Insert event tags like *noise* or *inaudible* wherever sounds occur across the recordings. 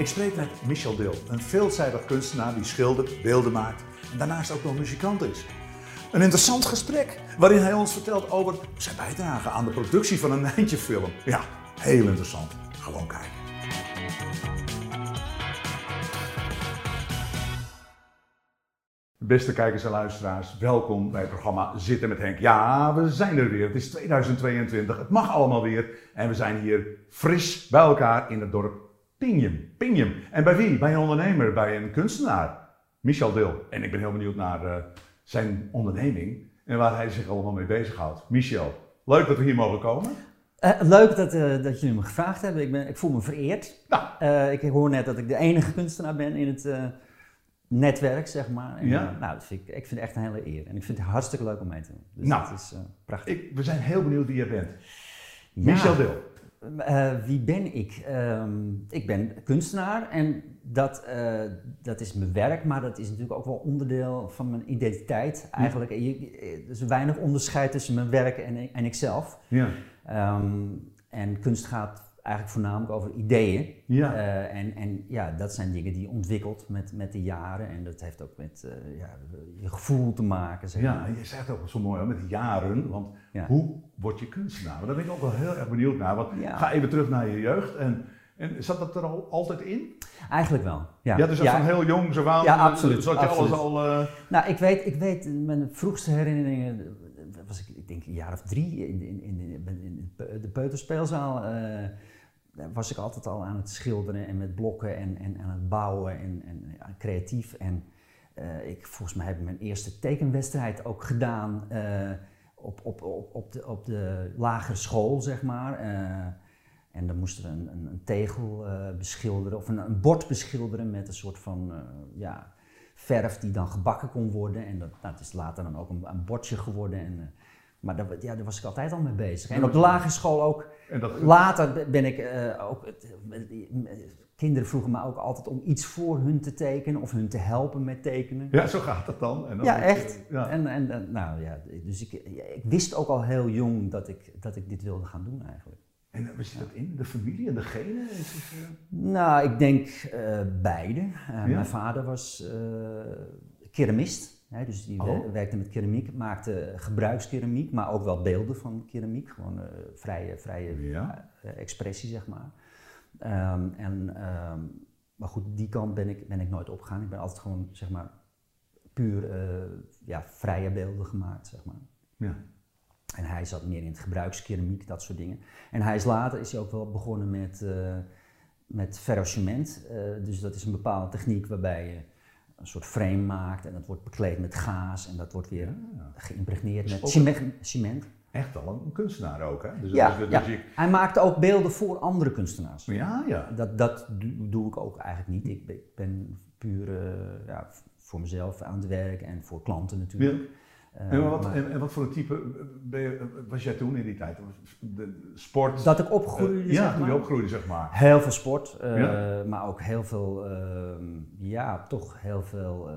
Ik spreek met Michel Dil, een veelzijdig kunstenaar die schildert, beelden maakt en daarnaast ook nog muzikant is. Een interessant gesprek waarin hij ons vertelt over zijn bijdrage aan de productie van een Nijntje-film. Ja, heel interessant. Gewoon kijken. Beste kijkers en luisteraars, welkom bij het programma Zitten met Henk. Ja, we zijn er weer. Het is 2022, het mag allemaal weer. En we zijn hier fris bij elkaar in het dorp Pinjum. Pinjum. En bij wie? Bij een ondernemer, bij een kunstenaar. Michel Dil. En ik ben heel benieuwd naar uh, zijn onderneming en waar hij zich allemaal mee bezighoudt. Michel, leuk dat we hier mogen komen. Uh, leuk dat, uh, dat jullie me gevraagd hebben. Ik, ben, ik voel me vereerd. Nou. ik hoor net dat ik de enige kunstenaar ben in het netwerk, zeg maar. En, Ja. nou, dat vind ik, ik vind het echt een hele eer. En ik vind het hartstikke leuk om mee te doen. Dus Nou, dat is prachtig. Ik, we zijn heel benieuwd wie jij bent. Ja. Michel Dil. Eh, wie ben ik? Ehm, ik ben kunstenaar en dat, eh, dat is mijn werk, maar dat is natuurlijk ook wel onderdeel van mijn identiteit. Eigenlijk, Je- er is weinig onderscheid tussen mijn werk en, en ikzelf. Ja. Ehm, en kunst gaat eigenlijk voornamelijk over ideeën. Ja. Eh, en, en ja, dat zijn dingen die je ontwikkelt met, met de jaren. En dat heeft ook met eh, ja, je gevoel te maken. Zeg Ja, maar. je zegt ook zo mooi, met jaren, want Ja. hoe word je kunstenaar? Daar ben ik ook wel heel erg benieuwd naar, want Ja. ga even terug naar je jeugd. En, en zat dat er al altijd in? Eigenlijk wel. Ja, Ja, dus dat van heel jong zo aan, Ja, eh, absoluut, zat je absoluut. alles al... eh, Nou, ik weet, ik weet, mijn vroegste herinneringen, eh, was ik, ik denk een jaar of drie in, in, in, de peuterspeelzaal, eh, was ik altijd al aan het schilderen en met blokken en, en aan het bouwen en, en creatief. En eh, ik, volgens mij heb ik mijn eerste tekenwedstrijd ook gedaan eh, op, op, op, op, de, op de lagere school, zeg maar. Eh, en dan moesten we een, een, een tegel beschilderen of een, een bord beschilderen met een soort van, ja verf die dan gebakken kon worden. En dat, nou, het is later dan ook een, een bordje geworden. En, maar daar, ja, daar was ik altijd al mee bezig. En op de lagere school ook. En dat, Later ben ik eh, ook. eh, kinderen vroegen me ook altijd om iets voor hun te tekenen of hun te helpen met tekenen. Ja, zo gaat het dan. En dan Ja, je- echt. Ja. En, en, nou ja, dus ik, ik wist ook al heel jong dat ik, dat ik dit wilde gaan doen eigenlijk. En uh, zit dat in? De familie en de genen? Eh, Nou, ik denk eh, beide. Eh, Ja? Mijn vader was eh, keramist, hè, dus die Oh. wer- werkte met keramiek, maakte gebruikskeramiek, maar ook wel beelden van keramiek, gewoon eh, vrije, vrije Ja. eh, expressie, zeg maar. Ehm, en, ehm, maar goed, die kant ben ik, ben ik nooit opgegaan. Ik ben altijd gewoon, zeg maar, puur eh, ja, vrije beelden gemaakt, zeg maar. ja. En hij zat meer in het gebruikskeramiek, dat soort dingen. En hij is later is hij ook wel begonnen met, met dus dat is een bepaalde techniek waarbij je een soort frame maakt en dat wordt bekleed met gaas en dat wordt weer Ja. geïmpregneerd Dus met cement. cement. Echt al een kunstenaar ook, hè? Dus, Ja, dus, dus ja. Hij maakte ook beelden voor andere kunstenaars. ja, ja. Dat, dat doe, ik ook eigenlijk niet. Ik ben, ik ben puur eh, ja, voor mezelf aan het werk en voor klanten natuurlijk. Eh, En wat, maar- en, en wat voor een type ben je- was jij toen in die tijd? De sport? dat ik opgroeide, Eh, ja, zeg toen maar. je opgroeide, zeg maar. Heel veel sport, eh, Ja. maar ook heel veel, ehm, ja, toch heel veel eh,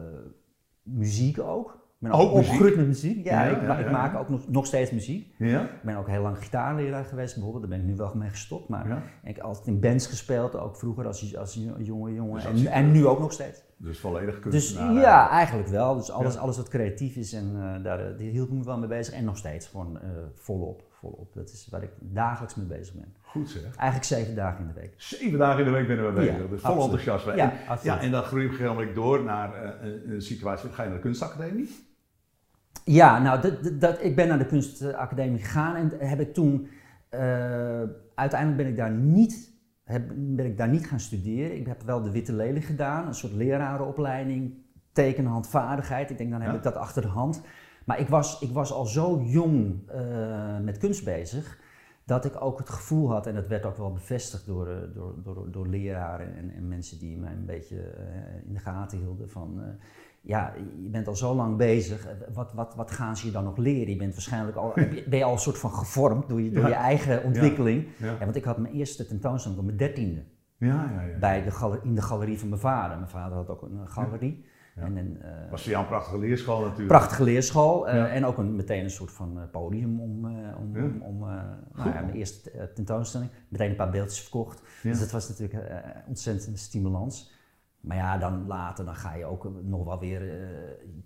muziek ook. Ik ben ook, opgegroeid met muziek. Ja, Ja, ik, ja, ik maak ook nog, nog steeds muziek. Ja? Ik ben ook heel lang gitaarleraar geweest bijvoorbeeld, daar ben ik nu wel mee gestopt. Maar ik heb altijd in bands gespeeld, ook vroeger als, als jonge jongen Dus en, en nu ook nog steeds. Dus volledig Dus kunstenaar. ja, eigenlijk wel. Dus alles, alles wat creatief is en eh, daar eh, die hield ik me wel mee bezig. En nog steeds gewoon eh, volop, volop. Dat is waar ik dagelijks mee bezig ben. Goed zeg. Eigenlijk zeven dagen in de week. Zeven dagen in de week ben we bezig. Ja, dus vol enthousiasme. Ja, en, ja, en dan groei je op een gegeven moment door naar een, een situatie. Ga je naar de kunstacademie? Ja, nou, dat, dat- ik ben naar de kunstacademie gegaan en heb ik toen, eh, uiteindelijk ben ik daar niet, heb, ben ik daar niet gaan studeren. Ik heb wel de Witte Lelie gedaan, een soort lerarenopleiding, tekenhandvaardigheid. Ik denk, dan heb Ja. ik dat achter de hand. Maar ik was, ik was al zo jong eh, met kunst bezig, dat ik ook het gevoel had, en dat werd ook wel bevestigd door, eh, door, door, door leraren en, en mensen die mij een beetje in de gaten hielden van... ja, je bent al zo lang bezig. eh, Wat, wat, wat gaan ze je dan nog leren? Je bent waarschijnlijk al, ben je al een soort van gevormd door je, door Ja. je eigen ontwikkeling. Ja. Ja, want ik had mijn eerste tentoonstelling op mijn dertiende. Ja, ja, ja. Bij de in de galerie van mijn vader. Mijn vader had ook een eh, galerie. En, en, uh, was voor jou een prachtige leerschool natuurlijk. Prachtige leerschool en ook een, meteen een soort van podium om, om, om, om nou ja, mijn eerste tentoonstelling. Meteen een paar beeldjes verkocht. Dus dat was natuurlijk ontzettend een stimulans. Maar ja, dan later dan ga je ook nog wel weer.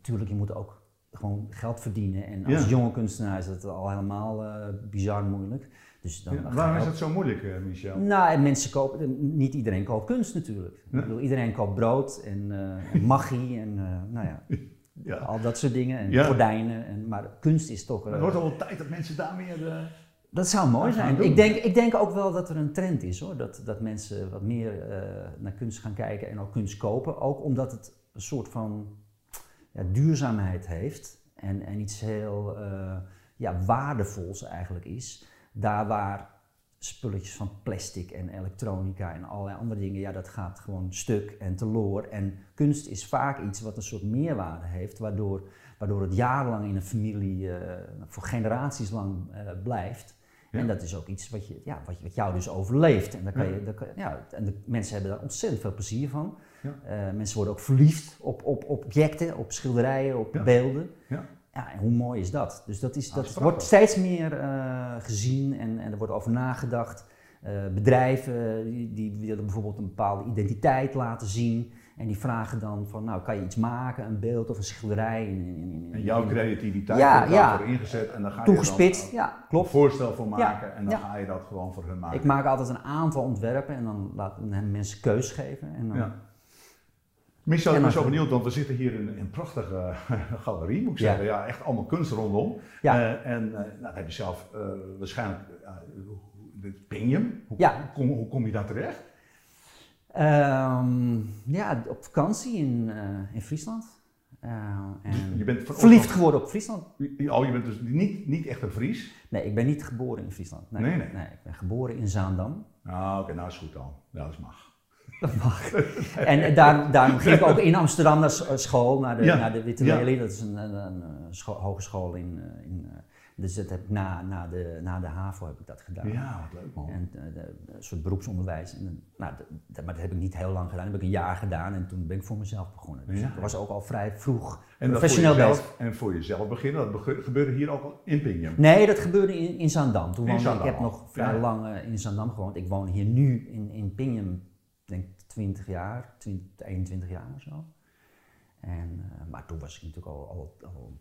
Tuurlijk, je moet ook gewoon geld verdienen. En als jonge kunstenaar is dat al helemaal bizar moeilijk. Dus dan waarom is het zo moeilijk, uh, Michel? Nou, mensen kopen, niet iedereen koopt kunst natuurlijk. Ik bedoel, iedereen koopt brood en, uh, magie en uh, nou ja, *laughs* ja, al dat soort dingen. En gordijnen. En, maar kunst is toch... het wordt al wel tijd dat mensen daar meer... dat zou mooi zijn. Ik denk, ik denk ook wel dat er een trend is hoor. Dat, dat mensen wat meer naar kunst gaan kijken en ook kunst kopen. Ook omdat het een soort van ja, duurzaamheid heeft. En, en iets heel ja, waardevols eigenlijk is daar waar spulletjes van plastic en elektronica en allerlei andere dingen, ja, dat gaat gewoon stuk en teloor. En kunst is vaak iets wat een soort meerwaarde heeft, waardoor, waardoor het jarenlang in een familie, uh, voor generaties lang uh, blijft. En dat is ook iets wat, je, ja, wat, wat jou dus overleeft. En, daar kan je, kan, ja, en de mensen hebben daar ontzettend veel plezier van. Ja. Uh, mensen worden ook verliefd op, op, op objecten, op schilderijen, op beelden. Ja. Ja, en hoe mooi is dat? Dus dat, is, dat wordt steeds meer uh, gezien en, en er wordt over nagedacht. Uh, bedrijven die, die, willen bijvoorbeeld een bepaalde identiteit laten zien. En die vragen dan van, nou kan je iets maken, een beeld of een schilderij. In, in, in, en jouw creativiteit ja, wordt daarvoor ingezet en dan ga Toegespitst, je dan, ja, klopt. een voorstel voor maken en dan ga je dat gewoon voor hun maken. Ik maak altijd een aantal ontwerpen en dan laten mensen keus geven. En dan, Michel, ik ben zo benieuwd, want we zitten hier in een prachtige *laughs* galerie, moet ik zeggen. Ja, echt allemaal kunst rondom. Ja. Uh, en uh, nou, dat heb je zelf uh, waarschijnlijk, hoe, ja. hoe, kom, hoe kom je daar terecht? Um, ja, op vakantie in, in Friesland. en je bent verliefd geworden op Friesland. Oh, je bent dus niet, niet echt een Fries? Nee, ik ben niet geboren in Friesland. Nee, nee, nee. nee ik ben geboren in Zaandam. Ah, oké, okay, nou is goed dan. Ja, dat mag. Dat mag. *laughs* en daar, daarom ging ik ook in Amsterdam naar school, naar de, naar de Witte Lelie. Dat is een, een, een hogeschool in, eh, in eh, dus dat heb ik na, na, de, na de HAVO heb ik dat gedaan. Ja, wat leuk man. En uh, de, een soort beroepsonderwijs. En, nou, dat, maar dat heb ik niet heel lang gedaan. Dat heb ik een jaar gedaan en toen ben ik voor mezelf begonnen. Dus ik was ook al vrij vroeg en professioneel bezig. En voor jezelf beginnen, dat gebeurde hier ook al in Pingham? Nee, dat gebeurde in, in Zandam. Toen in Zandam. Ik heb nog vrij lang in Zandam gewoond. Ik woon hier nu in, in Pingham denk 20 jaar, 20, 21 jaar of zo. En, uh, maar toen was ik natuurlijk al, al, al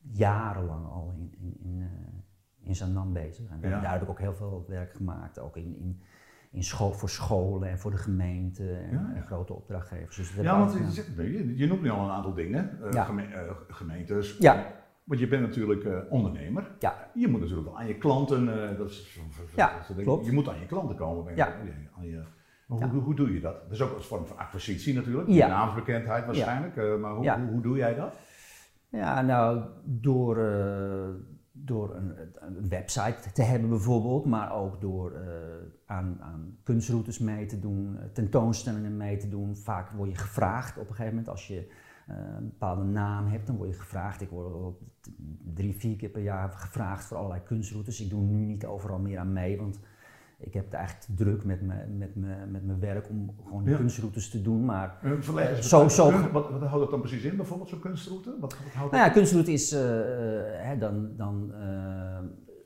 jarenlang al in, in, in, uh, in Zandam bezig. En ja. daar heb ik ook heel veel werk gemaakt, ook in, in, in school, voor scholen en voor de gemeente en, ja, en grote opdrachtgevers. Dus ja, want je, je, je, noemt nu al een aantal dingen, uh, geme gemeentes. Ja. Want je bent natuurlijk ondernemer. Ja. Je moet natuurlijk wel aan je klanten, dat is, ja, klopt. je moet aan je klanten komen. Ja. Aan je, hoe, hoe, doe je dat? Dat is ook een vorm van acquisitie natuurlijk, ja. naamsbekendheid waarschijnlijk. Maar hoe, hoe, hoe, doe jij dat? Ja, nou, door, uh, door een, website te hebben bijvoorbeeld, maar ook door uh, aan, aan, kunstroutes mee te doen, tentoonstellingen mee te doen. Vaak word je gevraagd op een gegeven moment als je een bepaalde naam hebt, dan word je gevraagd. Ik word drie, vier keer per jaar gevraagd voor allerlei kunstroutes. Ik doe nu niet overal meer aan mee, want ik heb het eigenlijk te druk met, me, met, me, met mijn werk om gewoon kunstroutes te doen. Maar uh, zo, zo, wat, wat, houdt dat dan precies in, bijvoorbeeld zo'n kunstroute? Wat, wat houdt nou ja, kunstroute is, uh, hè, dan, dan uh,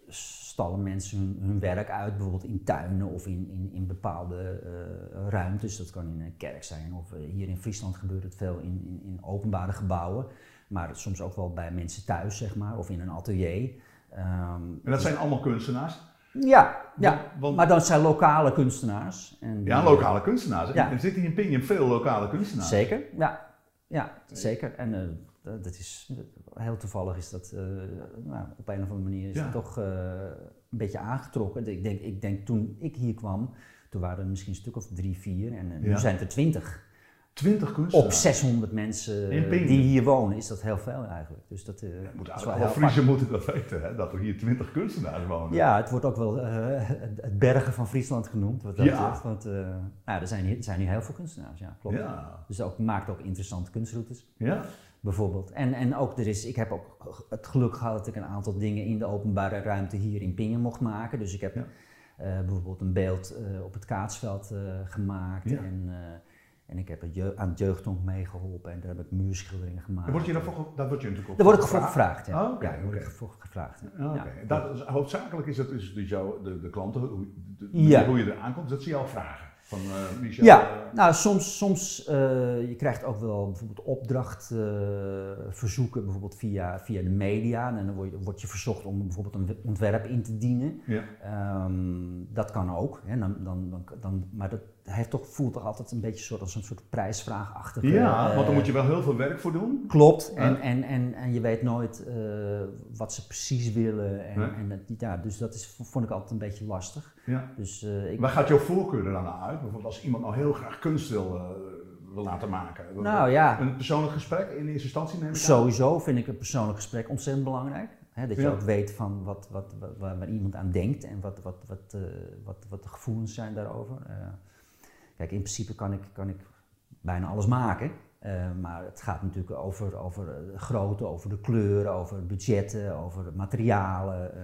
stallen mensen hun, hun, werk uit, bijvoorbeeld in tuinen of in, in, in bepaalde ruimtes. Dat kan in een kerk zijn of hier in Friesland gebeurt het veel in, in, in, openbare gebouwen. Maar soms ook wel bij mensen thuis, zeg maar, of in een atelier. Um, en dat zijn allemaal kunstenaars? Ja, ja. Want, maar dan zijn lokale kunstenaars. En ja, lokale kunstenaars. Ja. Er zitten in Pingham veel lokale kunstenaars. Zeker, ja. Ja, zeker. En uh, dat is, heel toevallig is dat uh, nou, op een of andere manier is ja. toch uh, een beetje aangetrokken. Ik denk, ik denk toen ik hier kwam, toen waren er misschien een stuk of drie, vier en nu ja. zijn het er twintig. 20 kunstenaars? Op 600 mensen die hier wonen is dat heel veel eigenlijk. Dus dat, uh, moet is wel moeten dat weten, hè? dat er hier 20 kunstenaars wonen. Ja, het wordt ook wel uh, het bergen van Friesland genoemd. Wat dat ja. want uh, nou, er, zijn hier, er zijn hier heel veel kunstenaars, ja, klopt. Ja. Dus dat maakt ook interessante kunstroutes. Ja. Bijvoorbeeld. En, en ook er is, ik heb ook het geluk gehad dat ik een aantal dingen in de openbare ruimte hier in Pingen mocht maken. Dus ik heb bijvoorbeeld een beeld op het kaatsveld gemaakt. En, En ik heb het aan het jeugdtonk meegeholpen en daar heb ik muurschilderingen gemaakt. Daar word je, daarvoor, daar word je natuurlijk Daar word ik voor gevraagd, ja. Oh, oké, ja, daar word ik voor gevraagd. ja. Ah, oké. Ja. Dat is, hoofdzakelijk is het is dus jouw, de, de klanten, hoe, de, Ja. hoe je er aankomt, dat zie je al vragen. Van eh Michel. Ja, eh, nou soms, soms eh, je krijgt ook wel bijvoorbeeld opdrachtverzoeken, bijvoorbeeld via, via de media. En dan word je, word je verzocht om bijvoorbeeld een ontwerp in te dienen. ja. Ehm, dat kan ook, hè. Dan, dan, dan, dan, maar dat heeft toch, voelt toch altijd een beetje soort als een soort ja, eh, want dan moet je wel heel veel werk voor doen. Klopt, en, Ja. en, en, en je weet nooit eh, wat ze precies willen. En, Nee. en dat, ja, dus dat is, vond ik altijd een beetje lastig. Ja. Dus eh, ik, Waar gaat jouw voorkeur er dan naar uit? Bijvoorbeeld als iemand nou heel graag kunst wil, wil laten maken. nou ja, Een persoonlijk gesprek in eerste instantie aan? Sowieso vind ik een persoonlijk gesprek ontzettend belangrijk. Dat je Ja. ook weet van wat, wat, wat, waar, iemand aan denkt en wat, wat, wat, wat, wat de gevoelens zijn daarover. Kijk, in principe kan ik, kan ik bijna alles maken. eh, maar het gaat natuurlijk over, over eh, de grootte, over de kleuren, over budgetten, over materialen. eh,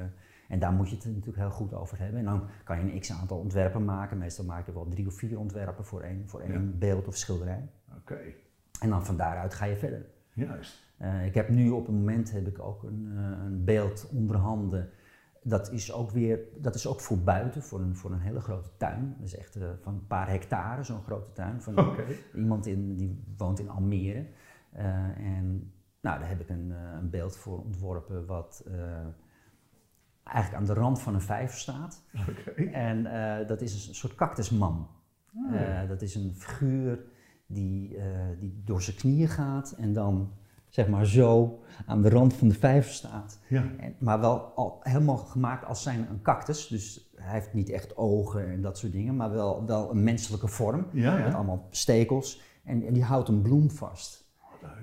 en daar moet je het natuurlijk heel goed over hebben. En dan kan je een x aantal ontwerpen maken. Meestal maak je wel drie of vier ontwerpen voor één, voor één beeld of schilderij. Oké, En dan van daaruit ga je verder. juist. Ik heb nu op het moment heb ik ook een, een beeld onder handen. Dat is ook weer, dat is ook voor buiten, voor een, voor een hele grote tuin. Dat is echt eh, van een paar hectare, zo'n grote tuin. Van iemand in, die woont in Almere. Eh, en nou, daar heb ik een, eh, een beeld voor ontworpen wat eigenlijk aan de rand van een vijver staat. En dat is een soort cactusman. Ah, ja. Dat is een figuur die, die door zijn knieën gaat en dan zeg maar zo aan de rand van de vijver staat. Ja. En, maar wel al helemaal gemaakt als zijn een cactus. Dus hij heeft niet echt ogen en dat soort dingen, maar wel, wel een menselijke vorm. Ja, Met allemaal stekels. En, en die houdt een bloem vast.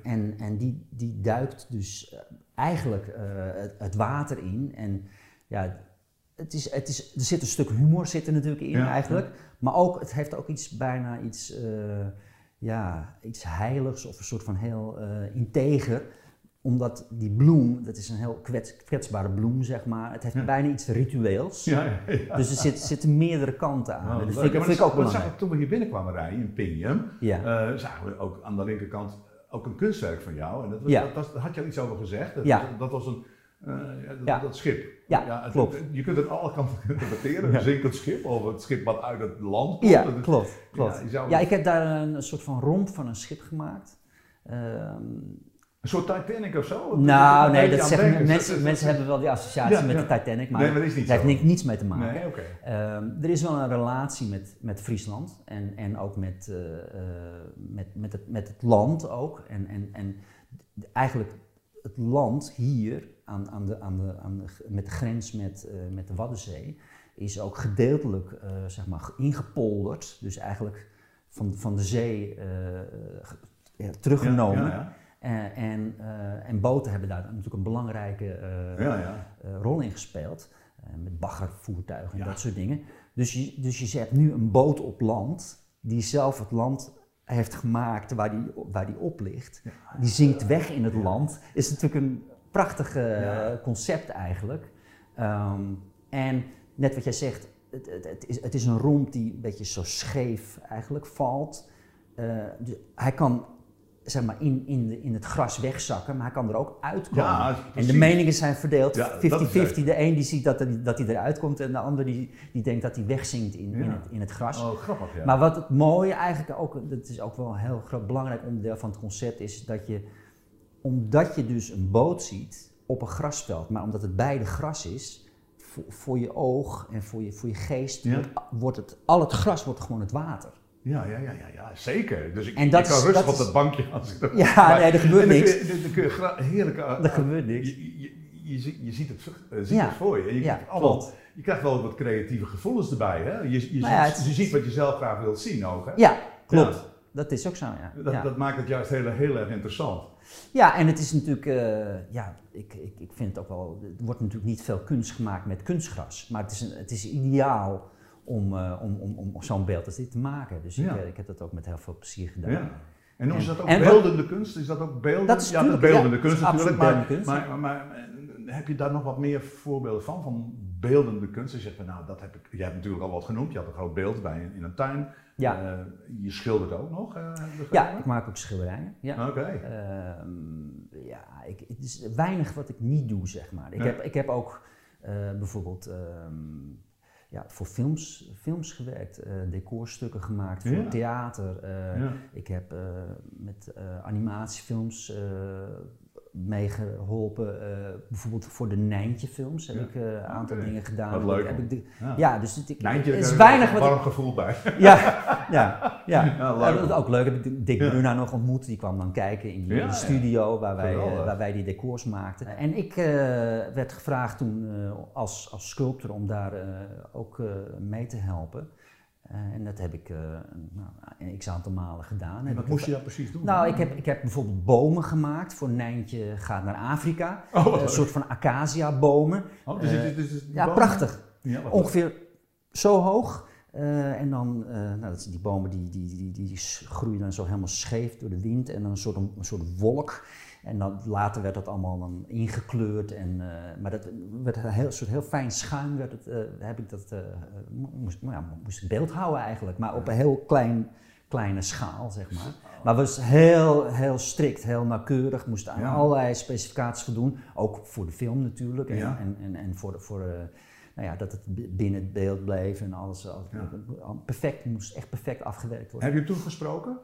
En, en die, die duikt dus eh, eigenlijk eh, het, het water in. En ja, het is, het is, er zit een stuk humor zit er natuurlijk in eigenlijk. Maar ook, het heeft ook iets bijna iets, eh, ja, iets heiligs of een soort van heel eh, integer. Omdat die bloem, dat is een heel kwets, kwetsbare bloem zeg maar. Het heeft Ja. bijna iets ritueels. Ja. Dus er zit, zitten meerdere kanten aan. Dat leuk. vind ik, vind ik ook belangrijk. zag toen we hier binnenkwamen rijden in Pinium. Ja. eh, zagen we ook aan de linkerkant ook een kunstwerk van jou. En dat, was, dat, had je al iets over gezegd. Dat, was, dat was een, eh, ja, dat, Ja. dat schip. Ja, klopt. het- je kunt het alle kanten *laughs* interpreteren. Een zinkend schip of het schip wat uit het land komt. Ja, klopt. klopt. Ja, zou- ik heb daar een, een soort van romp van een schip gemaakt. Ehm, Een soort Titanic of zo? nou, nee, dat zeggen mensen. Mensen hebben wel die associatie met de Titanic, maar Nee, maar dat heeft zo. ni- niets mee te maken. Nee. Ehm, er is wel een relatie met, met Friesland en, en ook met, eh, eh, met, met, het, met het land ook. En, en, en eigenlijk het land hier aan, aan de, aan de, aan de, met de grens met, eh, met de Waddenzee is ook gedeeltelijk eh, zeg maar, ingepolderd. Dus eigenlijk van, van de zee eh, ja, teruggenomen. Ja, ja, en, en boten hebben daar natuurlijk een belangrijke rol in gespeeld. met baggervoertuigen en dat soort dingen. Dus je, dus je hebt nu een boot op land die zelf het land heeft gemaakt waar die, waar die op ligt. Die zinkt weg in het land. Is natuurlijk een prachtig eh, Ja. concept eigenlijk. Ehm, en net wat jij zegt, het, het, het is, het is een romp die een beetje zo scheef eigenlijk valt. Eh, de- hij kan zeg maar in, in, de, in het gras wegzakken, maar hij kan er ook uitkomen. Ja, en de meningen zijn verdeeld, Ja, dat 50-50. is De een die ziet dat, hij- dat hij eruit komt en de ander die, die denkt dat hij wegzinkt in, in, het, in het gras. Oh, grappig, ja. Maar wat het mooie eigenlijk ook, dat is ook wel een heel groot belangrijk onderdeel van het concept, is dat je, omdat je dus een boot ziet op een grasveld, maar omdat het beide gras is, voor, voor je oog en voor je, voor je geest, Ja. wordt, wordt het, al het gras wordt gewoon het water. Ja, ja, ja, ja, ja, zeker. Dus ik, En dat ik kan is- rustig dat op dat bankje als ik dat- Ja, Maar- nee, er gebeurt dan niks. kun je- Dan kun je gra- heerlijk... eh, Er gebeurt niks. Je, je, je, ziet- je ziet het, eh, ziet Ja. het voor je. Je, Ja, allemaal, je krijgt wel wat creatieve gevoelens erbij. Hè? Je, je, Nou ja, ziet, ziet wat je zelf graag wilt zien ook. Hè? Ja, klopt. Dat is ook zo, ja. Dat, ja. dat maakt het juist heel, heel erg interessant. Ja, en het is natuurlijk, eh, ja, ik, ik, ik vind het ook wel, er wordt natuurlijk niet veel kunst gemaakt met kunstgras, maar het is, een, het is ideaal om, eh, om, om, om zo'n beeld als dit te maken. Dus Ja. ik, eh, ik heb dat ook met heel veel plezier gedaan. Ja. En ze En- dat ook en wat- beeldende kunst? Is dat ook beeldend? Dat is ja, dat is beeldende kunst is natuurlijk. Maar, beeldende kunst. maar, maar, maar, heb je daar nog wat meer voorbeelden van? Van beeldende kunst. Je zegt nou, dat heb ik. Je hebt natuurlijk al wat genoemd. Je had een groot beeld bij in, in een tuin. Ja. Eh, je schildert ook nog. eh, Ja, ik? maak ook schilderijen. Ja. Oké. Ehm, ja, ik, het is weinig wat ik niet doe, zeg maar. Ik, Ja. heb, ik heb ook eh, bijvoorbeeld ehm, ja, voor films, films gewerkt, decorstukken gemaakt voor Ja. theater. Ja. Ik heb met animatiefilms meegeholpen. eh, bijvoorbeeld voor de Nijntje films heb Ja. ik eh, een aantal dingen gedaan. Wat leuk, Heb ik de- Ja. ja, dus het, ik, Nijntje, is weinig een warm gevoel bij. *laughs* ja, ja, ja. Ja, leuk, ook leuk. Heb ik Dick. Bruna nog ontmoet. Die kwam dan kijken in, de studio waar wij, eh, waar wij die decors maakten. En ik werd gevraagd toen als, als sculptor om daar ook mee te helpen. Eh, en dat heb ik eh, nou, x aantal malen gedaan. En wat moest je dan precies doen? nou, ik heb, ik heb bijvoorbeeld bomen gemaakt voor Nijntje gaat naar Afrika. Oh, een leuk. soort van acacia bomen. Oh, dus eh, dus die Ja, bomen- prachtig. Ja, Ongeveer zo hoog. Eh, en dan, eh, nou, dat die bomen die, die, die, die, groeien dan zo helemaal scheef door de wind en dan een soort, een soort wolk. En dan, later werd dat allemaal dan ingekleurd. En, eh, maar dat werd een heel, soort heel fijn schuim. Werd het, eh, heb ik dat, eh, mo- moest, nou ja, moest ik beeld houden eigenlijk. Maar op een heel klein, kleine schaal, zeg maar. Maar was heel, heel strikt, heel nauwkeurig. Moest aan Ja. allerlei specificaties voldoen. Ook voor de film natuurlijk. En, Ja. en, en, en voor, voor nou ja, dat het binnen het beeld bleef en alles. al- Ja. al- Perfect, moest echt perfect afgewerkt worden. Heb je hem toen gesproken?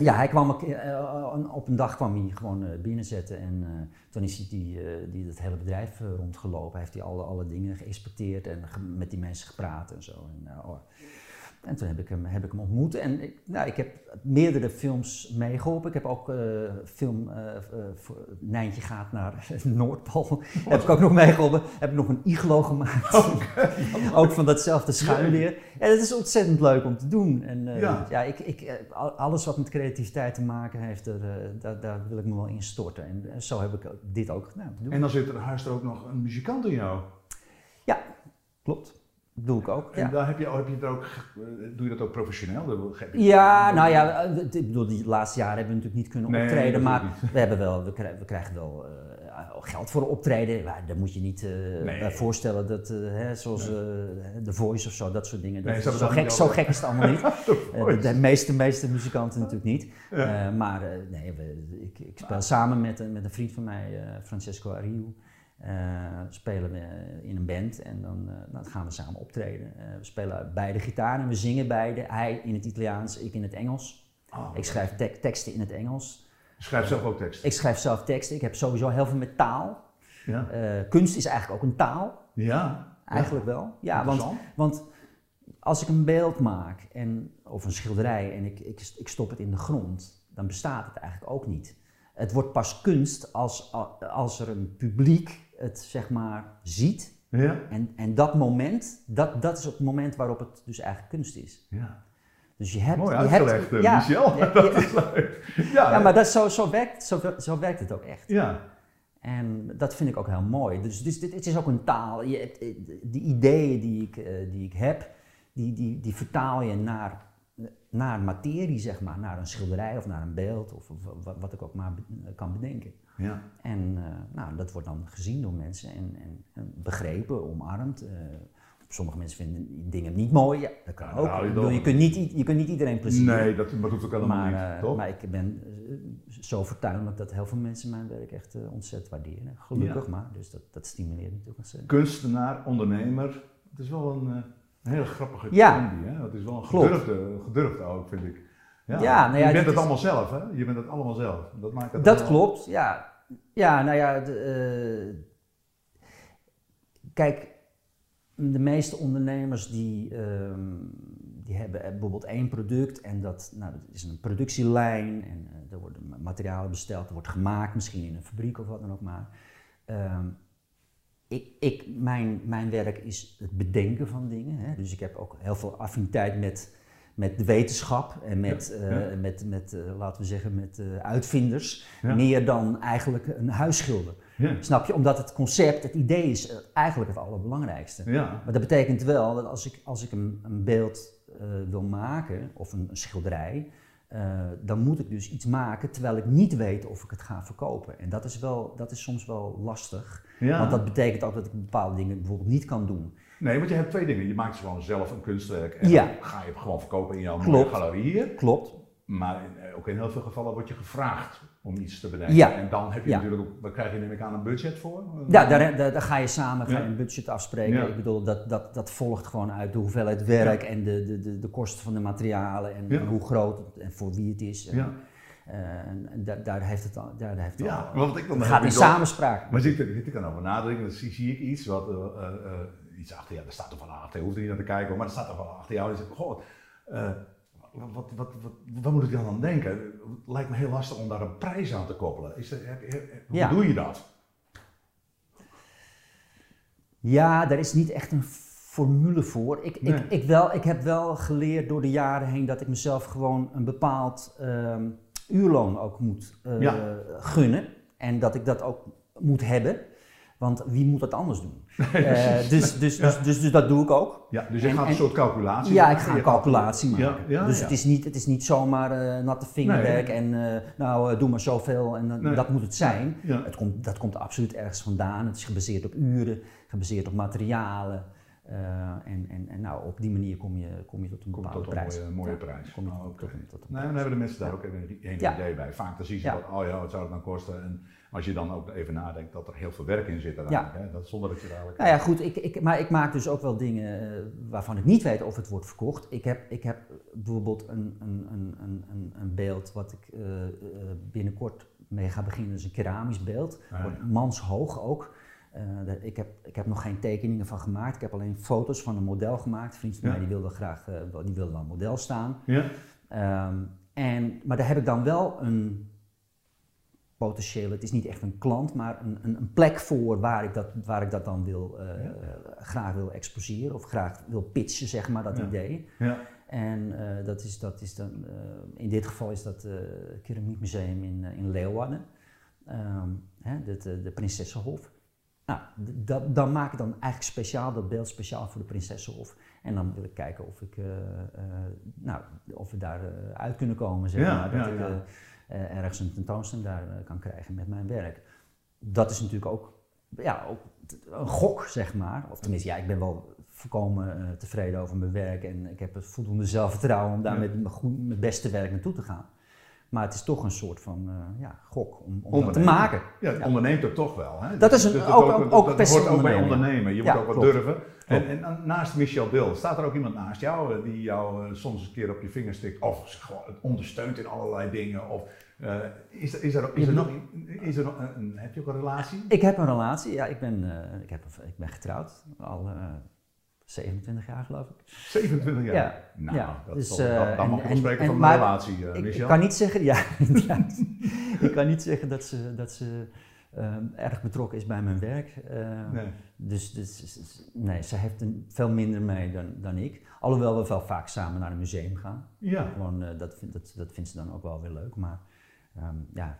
Ja, hij kwam ook, eh, op een dag kwam hij gewoon eh, binnenzetten en eh, toen is hij die, eh, die het hele bedrijf eh, rondgelopen. Heeft hij alle, alle dingen geïnspecteerd en met die mensen gepraat en zo. En, eh, oh. En toen heb ik hem, heb ik hem ontmoet en ik, nou, ik heb meerdere films meegeholpen. Ik heb ook eh film eh, eh, Nijntje gaat naar *laughs* Noordpool. heb ik ook nog meegeholpen. Heb ik nog een iglo gemaakt. *laughs* ook van datzelfde schuimweer. Ja, dat is ontzettend leuk om te doen. En Ja. ja. ik, ik, al- alles wat met creativiteit te maken heeft, er, daar, daar wil ik me wel in storten. En zo heb ik dit ook gedaan. Doe- En dan zit er huist er ook nog een muzikant in jou. Ja, klopt. Doe ik ook. En Ja. daar heb je, heb je er ook, doe je dat ook professioneel? Dan Ja, nou ja, ik bedoel, die laatste jaren hebben we natuurlijk niet kunnen Nee, optreden, maar we, hebben wel, we, krijgen, we krijgen wel eh, geld voor optreden. Maar daar moet je niet eh, Nee. bij voorstellen dat, eh, hè, zoals The Voice of zo, dat soort dingen. Dat Nee, zo, gek, zo gek is het allemaal niet. *laughs* De, de meeste, meeste muzikanten natuurlijk niet. Ja. Maar nee, we, ik, ik speel samen met, een- met een vriend van mij, Francesco Ariu. Eh, spelen we in een band en dan, eh, dan gaan we samen optreden. Eh, we spelen beide gitaar en we zingen beide. Hij in het Italiaans, ik in het Engels. Oh, Ik schrijf tek- teksten in het Engels. Schrijf zelf ook tekst. Ik schrijf zelf teksten. Ik heb sowieso heel veel met taal. Ja. Kunst is eigenlijk ook een taal. Ja. Eigenlijk wel. Ja, want, want als ik een beeld maak en, of een schilderij en ik, ik, ik stop het in de grond, dan bestaat het eigenlijk ook niet. Het wordt pas kunst als, als er een publiek het zeg maar ziet. Ja. En, en dat moment, dat, dat is het moment waarop het dus eigenlijk kunst is. ja. Dus je hebt... Mooi je hebt- eh, ja, Michel. ja, *laughs* dat ja. is leuk. Ja, Ja, maar dat, zo, zo, werkt, zo, zo werkt het ook echt. ja. En dat vind ik ook heel mooi. Dus, dus dit, het is ook een taal. Je, de ideeën die ik, eh, die ik heb, die, die, die vertaal je naar, naar materie, zeg maar. Naar een schilderij of naar een beeld of, of wat, ik ook maar kan bedenken. Ja. En eh, nou, dat wordt dan gezien door mensen en, en, en begrepen, omarmd. Eh, sommige mensen vinden dingen niet mooi. Ja, dat kan Ja, ook. nou, je bedoel, dan- je, kunt niet, je kunt niet iedereen plezieren. Nee, dat, dat doet ook helemaal Maar, niet, eh, toch? maar ik ben zo vertuinlijk dat heel veel mensen mijn werk echt ontzettend waarderen. Gelukkig Ja. maar, dus dat, dat stimuleert natuurlijk ontzettend. Kunstenaar, ondernemer. Het is wel een, een hele grappige Ja. combi, hè? Het is wel een gedurfde, gedurfde ook, vind ik. Ja, Ja, nou ja, je bent het is- allemaal zelf, hè? Je bent het allemaal zelf. Dat maakt het Dat allemaal- klopt, ja. Ja, nou ja, de, eh, kijk, de meeste ondernemers die, ehm, die hebben bijvoorbeeld één product en dat, nou, dat is een productielijn en eh, er worden materialen besteld, er wordt gemaakt, misschien in een fabriek of wat dan ook maar. Ehm, ik, ik, mijn, mijn werk is het bedenken van dingen, hè? dus ik heb ook heel veel affiniteit met, met de wetenschap en met, Ja, eh, met, met eh, laten we zeggen, met eh, uitvinders, Ja. meer dan eigenlijk een huisschilder. Snap je? Omdat het concept, het idee is eigenlijk het allerbelangrijkste. Maar dat betekent wel dat als ik, als ik een, een beeld wil maken, of een, een schilderij, dan moet ik dus iets maken terwijl ik niet weet of ik het ga verkopen. En dat is, wel, dat is soms wel lastig. Want dat betekent ook dat ik bepaalde dingen bijvoorbeeld niet kan doen. Nee, want je hebt twee dingen. Je maakt gewoon zelf een kunstwerk en Ja. dan ga je het gewoon verkopen in jouw Klopt. galerie hier. Klopt. Maar in- eh, ook in heel veel gevallen word je gevraagd om iets te bedenken. Ja. En dan heb je Ja. natuurlijk ook, daar krijg je neem ik aan een budget voor. Ja, daar, daar, daar ga je samen ga je Ja. een budget afspreken. Ik bedoel, dat, dat, dat volgt gewoon uit de hoeveelheid werk en de, de, de, de kosten van de materialen en hoe groot het en voor wie het is. En, Ja. eh, daar, heeft het al. Daar heeft het Ja, al wat ik dan het gaat in samenspraak. Maar zit, zit ik dan over nadenken, dan zie, zie ik iets wat, eh, eh, eh, iets achter, ja, er staat er van achter, je hoeft er niet naar te kijken, maar er staat er van achter jou en dan zeg ik, goh, wat, wat, wat, wat, moet ik dan aan denken? Het lijkt me heel lastig om daar een prijs aan te koppelen. Is dat, hoe Ja. doe je dat? Ja, daar is niet echt een formule voor. Ik, Nee. ik, ik, wel, ik heb wel geleerd door de jaren heen dat ik mezelf gewoon een bepaald ehm, uurloon ook moet eh, Ja. gunnen. En dat ik dat ook moet hebben. Want wie moet dat anders doen? *laughs* Eh, dus, dus, dus, dus, dus dat doe ik ook. Ja, dus je En- gaat een en- soort calculatie Ja, ik ga een calculatie maken. Ja, dus. Het, is niet, het is niet zomaar eh, natte vingerwerk en eh, nou doe maar zoveel en Nee. dat moet het zijn. Ja. Het komt, dat komt absoluut ergens vandaan. Het is gebaseerd op uren, gebaseerd op materialen. en, en, en nou, op die manier kom je, kom je tot een bepaalde tot een prijs. mooie, mooie prijs. Kom je Oh, tot, oké. tot een- tot een Nee, dan hebben de mensen daar ook even een, idee bij. Vaak dan zie je Ja. van, oh ja, wat zou het dan kosten? En als je dan ook even nadenkt dat er heel veel werk in zit uiteindelijk, hè? Dat, zonder dat je eigenlijk... Nou ja, goed, ik, ik, maar ik maak dus ook wel dingen eh, waarvan ik niet weet of het wordt verkocht. Ik heb, ik heb bijvoorbeeld een, een, een, een, een- een beeld wat ik eh, eh, binnenkort mee ga beginnen. Is een keramisch beeld, Ah, ja. manshoog ook. Ik, heb, ik heb nog geen tekeningen van gemaakt. Ik heb alleen foto's van een model gemaakt. Een vriend van Ja. mij die wilde graag wel- die wilde dan model staan. Ja? Ehm, en, maar daar heb ik dan wel een potentiële, het is niet echt een klant, maar een, een, een plek voor waar ik dat, waar ik dat dan wil, eh, eh, graag wil exposeren of graag wil pitchen, zeg maar, dat Ja. idee. Ja. En eh, dat is, dat is dan, in dit geval is dat het Keramiekmuseum in, in Leeuwarden, Ehm, hè, de, de, de Prinsessenhof. Nou, dat, dan maak ik dan eigenlijk speciaal dat beeld speciaal voor de Prinsessenhof. En dan wil ik kijken of, ik, nou, of we daar uit kunnen komen, zeg maar. Dat ik ergens een tentoonstelling daar eh, kan krijgen met mijn werk. Dat is natuurlijk ook, ja, ook een gok, zeg maar. Of tenminste, ja, ik ben wel volkomen eh, tevreden over mijn werk en ik heb het voldoende zelfvertrouwen om daar Ja. met mijn, goed, mijn beste werk naartoe te gaan. Maar het is toch een soort van eh, ja, gok om, om te maken. Ja, het onderneemt er toch wel. Hè? Dat is een- Dus ook- dat- ook- ook dat best hoort ook bij ondernemen. ondernemen. Je Ja, moet ook wat klopt. durven. En, en naast Michel Bill, staat er ook iemand naast jou eh, die jou eh, soms een keer op je vinger stikt of ondersteunt in allerlei dingen? Of eh, is, er, is, er, is er nog, is er nog een, een- heb je ook een relatie? Ik heb een relatie, ja, ik ben, ik heb, ik ben getrouwd, al eh 27 jaar geloof ik. 27 jaar? Ja, Nou, ja. dat Dus, dan, dan mag je en- spreken en- van een relatie, eh, Ik, Michel. ik kan niet zeggen, *laughs* ja, ik kan niet zeggen dat ze, dat ze ehm, erg betrokken is bij mijn werk. eh, Nee. Dus, dus, dus- nee, ze heeft er veel minder mee dan, dan ik. Alhoewel we wel vaak samen naar een museum gaan. Ja. Gewoon, eh, dat, vind- dat, dat vindt ze dan ook wel weer leuk. Maar ehm, ja,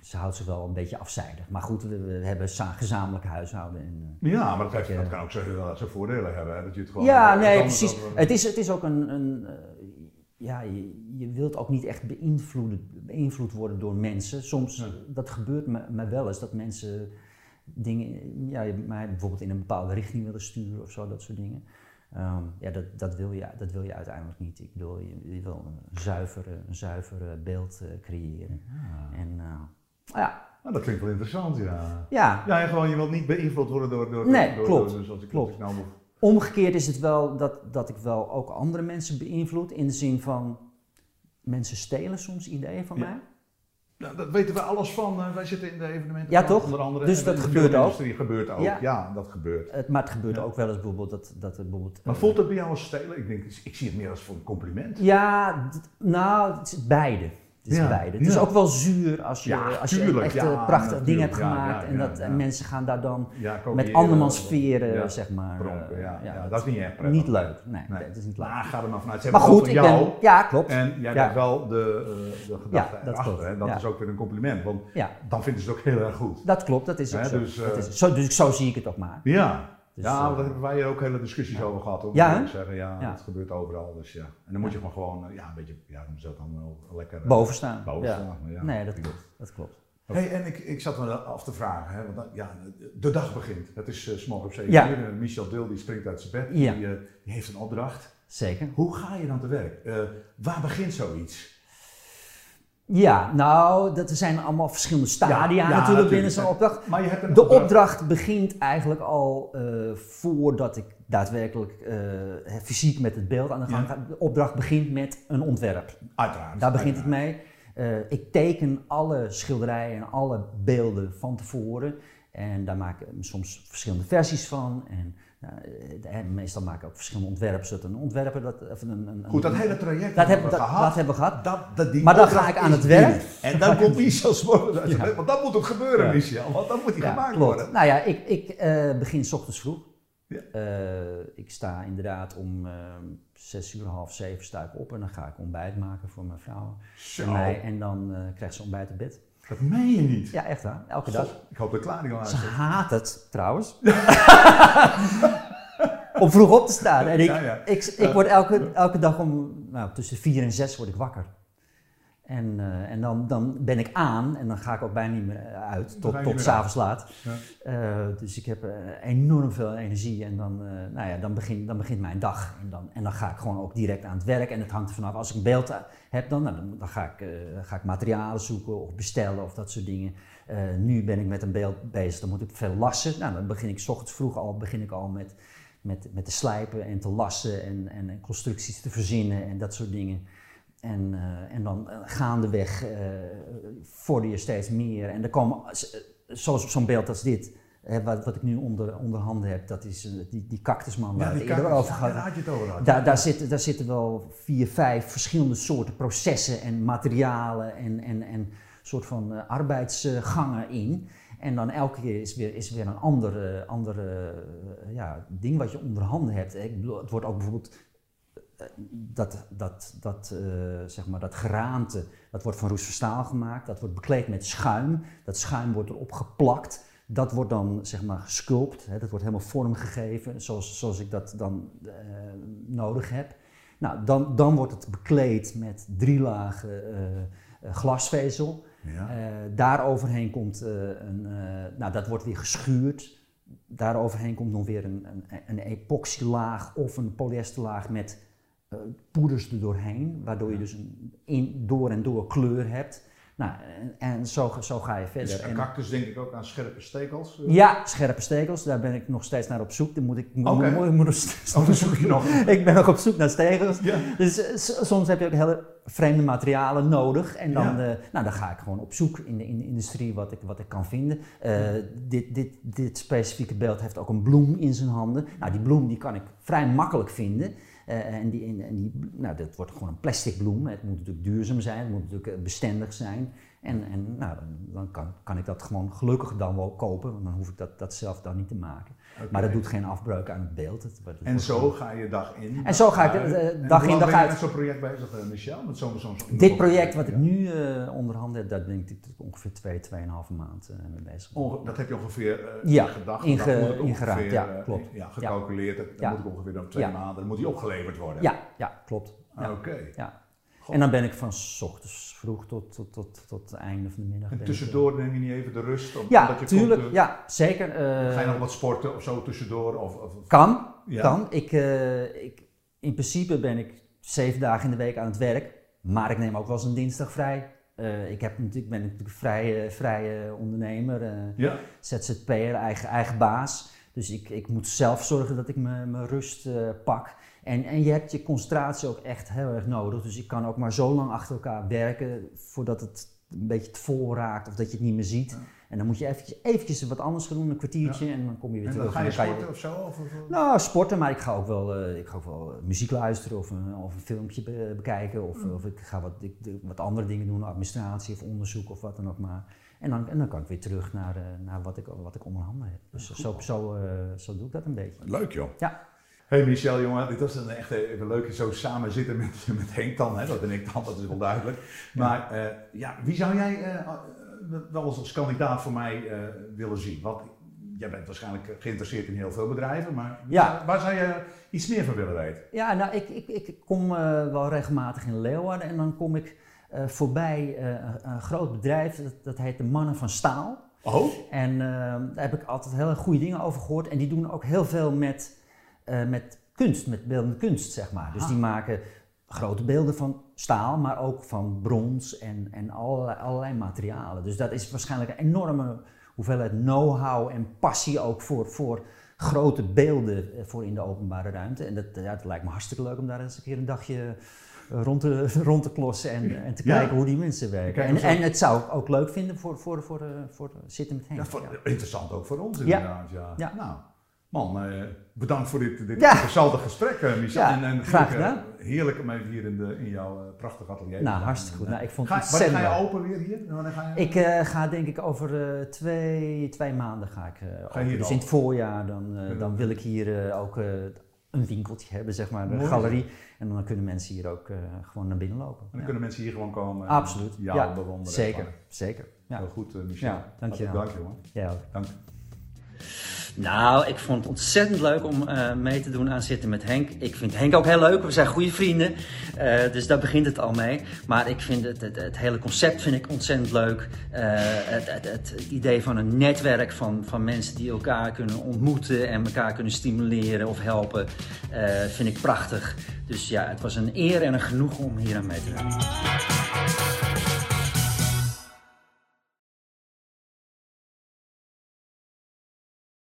ze houdt zich wel een beetje afzijdig. Maar goed, we, we hebben gezamenlijk huishouden. En, eh, Ja, maar dat, heeft, eh, dat kan ook zijn, voordelen hebben. Hè? Dat je het gewoon, ja, nee, precies. dan- Het is, het is ook een. een ja, je, je wilt ook niet echt beïnvloed, beïnvloed worden door mensen. Soms, Ja. dat gebeurt me, me wel eens, dat mensen dingen, ja, mij bijvoorbeeld in een bepaalde richting willen sturen of zo, dat soort dingen. Ehm, ja, dat, dat, wil je, dat wil je uiteindelijk niet. Ik bedoel, je, je wil een zuiver, een zuiver eh, beeld eh, creëren. En eh, ja, Nou, dat Omgekeerd is het wel dat, dat ik wel ook andere mensen beïnvloed. In de zin van mensen stelen soms ideeën van Ja. mij. Nou, dat weten we alles van. eh, wij zitten in de evenementen. Ja, toch? Onder andere. Dus En dat de gebeurt filmindustrie gebeurt ook. Ja. Ja. dat gebeurt. Het, maar het gebeurt Ja. ook wel eens bijvoorbeeld dat, dat er bijvoorbeeld. Maar eh, voelt het bij jou als stelen? Ik, denk, ik zie het meer als voor een compliment. Ja, nou, het is beide. Het is Ja, beide. Het is ook wel zuur als je, Ja, als je tuurlijk, echt ja, een prachtig ding natuurlijk, hebt gemaakt en, dat, en mensen gaan daar dan met andermans sferen, ja, zeg maar. pronken, eh, ja, dat is niet echt prettig. Niet leuk. Nee, is niet leuk. Maar ga er maar vanuit. Ze Maar goed, ik ben. jou. Ja, klopt. En jij Ja. bent wel de, eh, de gedachte Ja, dat erachter. En dat is ook weer een compliment. Want dan vinden ze het ook heel erg goed. dat klopt. Dat is ook Hè, zo. dus, eh, Dat is, zo. Dus zo zie ik het ook maar. Ja. Dus, ja, eh, daar hebben wij ook hele discussies ja. over gehad. Hoor, Ja, zeggen. Ja, Ja. dat gebeurt overal. Dus ja. En dan moet je maar gewoon, eh, ja, een beetje, ja, dan zou dan wel lekker eh, boven staan. boven ja. Nee, dat klopt. Dat klopt. Hey, en ik, ik zat me af te vragen, hè, want dan- ja, de dag begint. Het is uh, op 7 Ja. uur en Michel Dil die springt uit zijn bed, Ja. die, eh, die heeft een opdracht. Zeker. Hoe ga je dan te werk? Eh, waar begint zoiets? Ja, nou, dat er zijn allemaal verschillende stadia Ja, ja, natuurlijk binnen zo'n opdracht. Maar je hebt een De opdracht begint eigenlijk al eh, voordat ik daadwerkelijk eh, fysiek met het beeld aan de gang Ja. ga. De opdracht begint met een ontwerp. Uiteraard. Daar begint het mee. Eh, ik teken alle schilderijen en alle beelden van tevoren. En daar maak ik soms verschillende versies van. En nou, eh, meestal maak ik ook verschillende ontwerpen. Een ontwerper dat. Of een, een, Goed, dat hele traject dat, heb, hebben dat, we gehad. dat hebben we gehad. Dat, dat, die Maar dan ga ik aan het werk. binnen. En dan komt Michel zijn Ja. want dan moet het gebeuren, Ja. Michel. Want dan moet hij Ja, gemaakt klopt. worden. Nou ja, ik, ik eh, begin s ochtends vroeg. Ja. Eh, ik sta inderdaad om eh, zes uur, half zeven sta ik op en dan ga ik ontbijt maken voor mijn vrouw Zo, en mij. En dan krijgt ze ontbijt op bed. Dat meen je niet. Ja, echt waar. Elke dag. Ik hoop dat Klaar al Ze haat het trouwens. *laughs* om vroeg op te staan. En ik, Ja, ja. ik, ik word elke, elke dag om nou, tussen vier en zes word ik wakker. En, eh, en dan, dan ben ik aan en dan ga ik ook bijna niet meer uit Dan tot, tot s'avonds laat. Ja. Eh, dus ik heb eh, enorm veel energie en dan, eh, nou ja, dan, begin, dan begint mijn dag. En dan, en dan ga ik gewoon ook direct aan het werk. En het hangt er vanaf, als ik een beeld heb, dan, nou, dan, dan ga, ik, eh, ga ik materialen zoeken of bestellen of dat soort dingen. Eh, nu ben ik met een beeld bezig, dan moet ik veel lassen. Nou, dan begin ik s ochtends vroeg al, begin ik al met, met, met te slijpen en te lassen en, en, en constructies te verzinnen en dat soort dingen. En, eh, en dan eh, gaandeweg eh vorder je steeds meer. En er komen, zoals zo'n beeld als dit, hè, wat, wat ik nu onder, onder handen heb, dat is die, die cactusman waar Ja, ik die eerder over ja, daar over. Daar, daar, zitten, daar zitten wel vier, vijf verschillende soorten processen en materialen en, en, en soort van arbeidsgangen in. En dan elke keer is weer, is weer een ander, andere eh, ja, ding wat je onder handen hebt. Ik bedoel, het wordt ook bijvoorbeeld dat, dat, dat, eh, zeg maar, dat geraamte, dat wordt van roestverstaal gemaakt, dat wordt bekleed met schuim. Dat schuim wordt erop geplakt. Dat wordt dan zeg maar gesculpt, hè, dat wordt helemaal vormgegeven zoals, zoals ik dat dan eh, nodig heb. Nou, dan, dan wordt het bekleed met drie lagen eh, glasvezel. Ja. Daaroverheen komt een, nou dat wordt weer geschuurd. Daaroverheen komt nog weer een, een, een epoxylaag of een polyesterlaag met poeders er doorheen, waardoor je dus een in, door en door kleur hebt. Nou, en, en zo, zo ga je verder. Dus een En- cactus denk ik ook aan scherpe stekels. eh. ja, scherpe stekels, daar ben ik nog steeds naar op zoek. Dan moet ik, moet, Oké. moet, moet nog steeds- Oh, zoek je nog. *laughs* ik ben nog op zoek naar stekels. Ja. Dus eh, soms heb je ook hele vreemde materialen nodig. En dan, Ja. eh, nou, dan ga ik gewoon op zoek in de, in de industrie wat ik, wat ik kan vinden. Eh, dit, dit, dit specifieke beeld heeft ook een bloem in zijn handen. Nou, die bloem die kan ik vrij makkelijk vinden. Eh, en die, en, die, nou, dat wordt gewoon een plastic bloem. Het moet natuurlijk duurzaam zijn, het moet natuurlijk eh, bestendig zijn. En, en nou, dan, dan kan, kan ik dat gewoon gelukkig dan wel kopen, want dan hoef ik dat, dat zelf dan niet te maken. Maar dat doet geen afbreuk aan het beeld. Het wordt- het En zo ga je dag in. En zo ga ik, dag uit. in, dag ben je uit. met zo'n project bezig, eh, Michel? Met zo'n, zo'n, zo'n- Dit project wat ik nu eh onder handen heb, daar ben ik ongeveer twee, tweeënhalve maand eh, mee bezig. Onge- dat heb je ongeveer Ja, gedacht. inge- dat moet het ingeraamd, ongeveer, ja, klopt. Ja, gecalculeerd. Dat, Ja. moet ik ongeveer dan twee Ja. maanden. Dan moet die opgeleverd worden. Ja, ja klopt. Oké. Ja. God. En dan ben ik van s ochtends vroeg tot, tot, tot, tot het einde van de middag. En tussendoor neem je niet even de rust? Om, eh, Ja, omdat je tuurlijk. komt, eh, ja, zeker. eh, Ga je nog wat sporten of zo tussendoor? Of, of, Kan, Ja. kan. Ik, eh, ik, in principe ben ik zeven dagen in de week aan het werk, maar ik neem ook wel eens een dinsdag vrij. Eh, ik heb natuurlijk, ben natuurlijk vrije, vrije ondernemer, eh, Ja. ZZP'er, eigen, eigen baas. Dus ik, ik moet zelf zorgen dat ik mijn mijn rust eh, pak. En, en je hebt je concentratie ook echt heel erg nodig. Dus ik kan ook maar zo lang achter elkaar werken voordat het een beetje te vol raakt of dat je het niet meer ziet. Ja. En dan moet je eventjes, eventjes wat anders gaan doen, een kwartiertje, en dan kom je weer En dan terug. ga je en dan kan sporten of zo? Of, nou, sporten, maar ik ga ook wel, eh, ik ga ook wel eh, muziek luisteren of een, of een filmpje be- bekijken. Of, Mm. of ik ga wat, ik, wat andere dingen doen, administratie of onderzoek of wat dan ook maar. En dan, en dan kan ik weer terug naar, eh, naar wat, ik, wat ik onder handen heb. Dus zo, zo, zo doe ik dat een beetje. Leuk joh. Ja. Hey Michel, jongen, dit was een echt even leuk zo samen zitten met, *laughs* met Henk dan, hè? dat ben ik dan, dat is wel duidelijk. Maar eh, ja, wie zou jij eh, eh, wel eens als kandidaat voor mij willen zien? Wat, jij bent waarschijnlijk geïnteresseerd in heel veel bedrijven, maar Ja. waar zou je iets meer van willen weten? Ja, nou, ik, ik, ik kom wel regelmatig in Leeuwarden en dan kom ik voorbij een- groot bedrijf, dat, dat heet de Mannen van Staal. Oh? En daar heb ik altijd heel goede dingen over gehoord. En die doen ook heel veel met, eh, met kunst, met beeldende kunst, zeg maar. Dus Ah. die maken grote beelden van staal, maar ook van brons en, en allerlei, allerlei materialen. Dus dat is waarschijnlijk een enorme hoeveelheid know-how en passie ook voor, voor grote beelden eh, voor in de openbare ruimte. En dat, ja, het lijkt me hartstikke leuk om daar eens een keer een dagje eh, rond te, *laughs* rond te klossen en, en te Ja. kijken hoe die mensen werken. En, en het zou ik ook leuk vinden voor, voor, voor, voor, voor zitten met Henk. Ja, voor- ja. Interessant ook voor ons Ja. inderdaad. Ja. Ja. Nou, man, eh, bedankt voor dit, dit Ja. interessante gesprek, eh, Michel. Ja, en, en graag natuurlijk, gedaan. eh, heerlijk om even hier in, de, in jouw eh, prachtige atelier te Nou, hartstikke goed. En, Nou, ik vond ga, het wanneer ga je open weer hier? Wanneer ga je? Ik eh, ga denk ik over eh, twee, twee maanden ga ik eh, open. hier Dus open? in het voorjaar dan, eh, dan wil ik hier eh, ook eh, een winkeltje hebben, zeg maar, een galerie. En dan kunnen mensen hier ook eh, gewoon naar binnen lopen. En dan Ja. kunnen mensen hier gewoon komen. en Absoluut. Jou ja, bewonderen. zeker, zeker. Ja. Heel goed, eh, Michel. Ja, dankjewel. Dank je, man. Jij ook. Dank. Nou, ik vond het ontzettend leuk om eh, mee te doen aan Zitten met Henk. Ik vind Henk ook heel leuk. We zijn goede vrienden. Eh, dus daar begint het al mee. Maar ik vind het, het, hele concept vind ik ontzettend leuk. Eh, het, het, idee van een netwerk van, van mensen die elkaar kunnen ontmoeten en elkaar kunnen stimuleren of helpen, vind ik prachtig. Dus ja, het was een eer en een genoegen om hier aan mee te doen.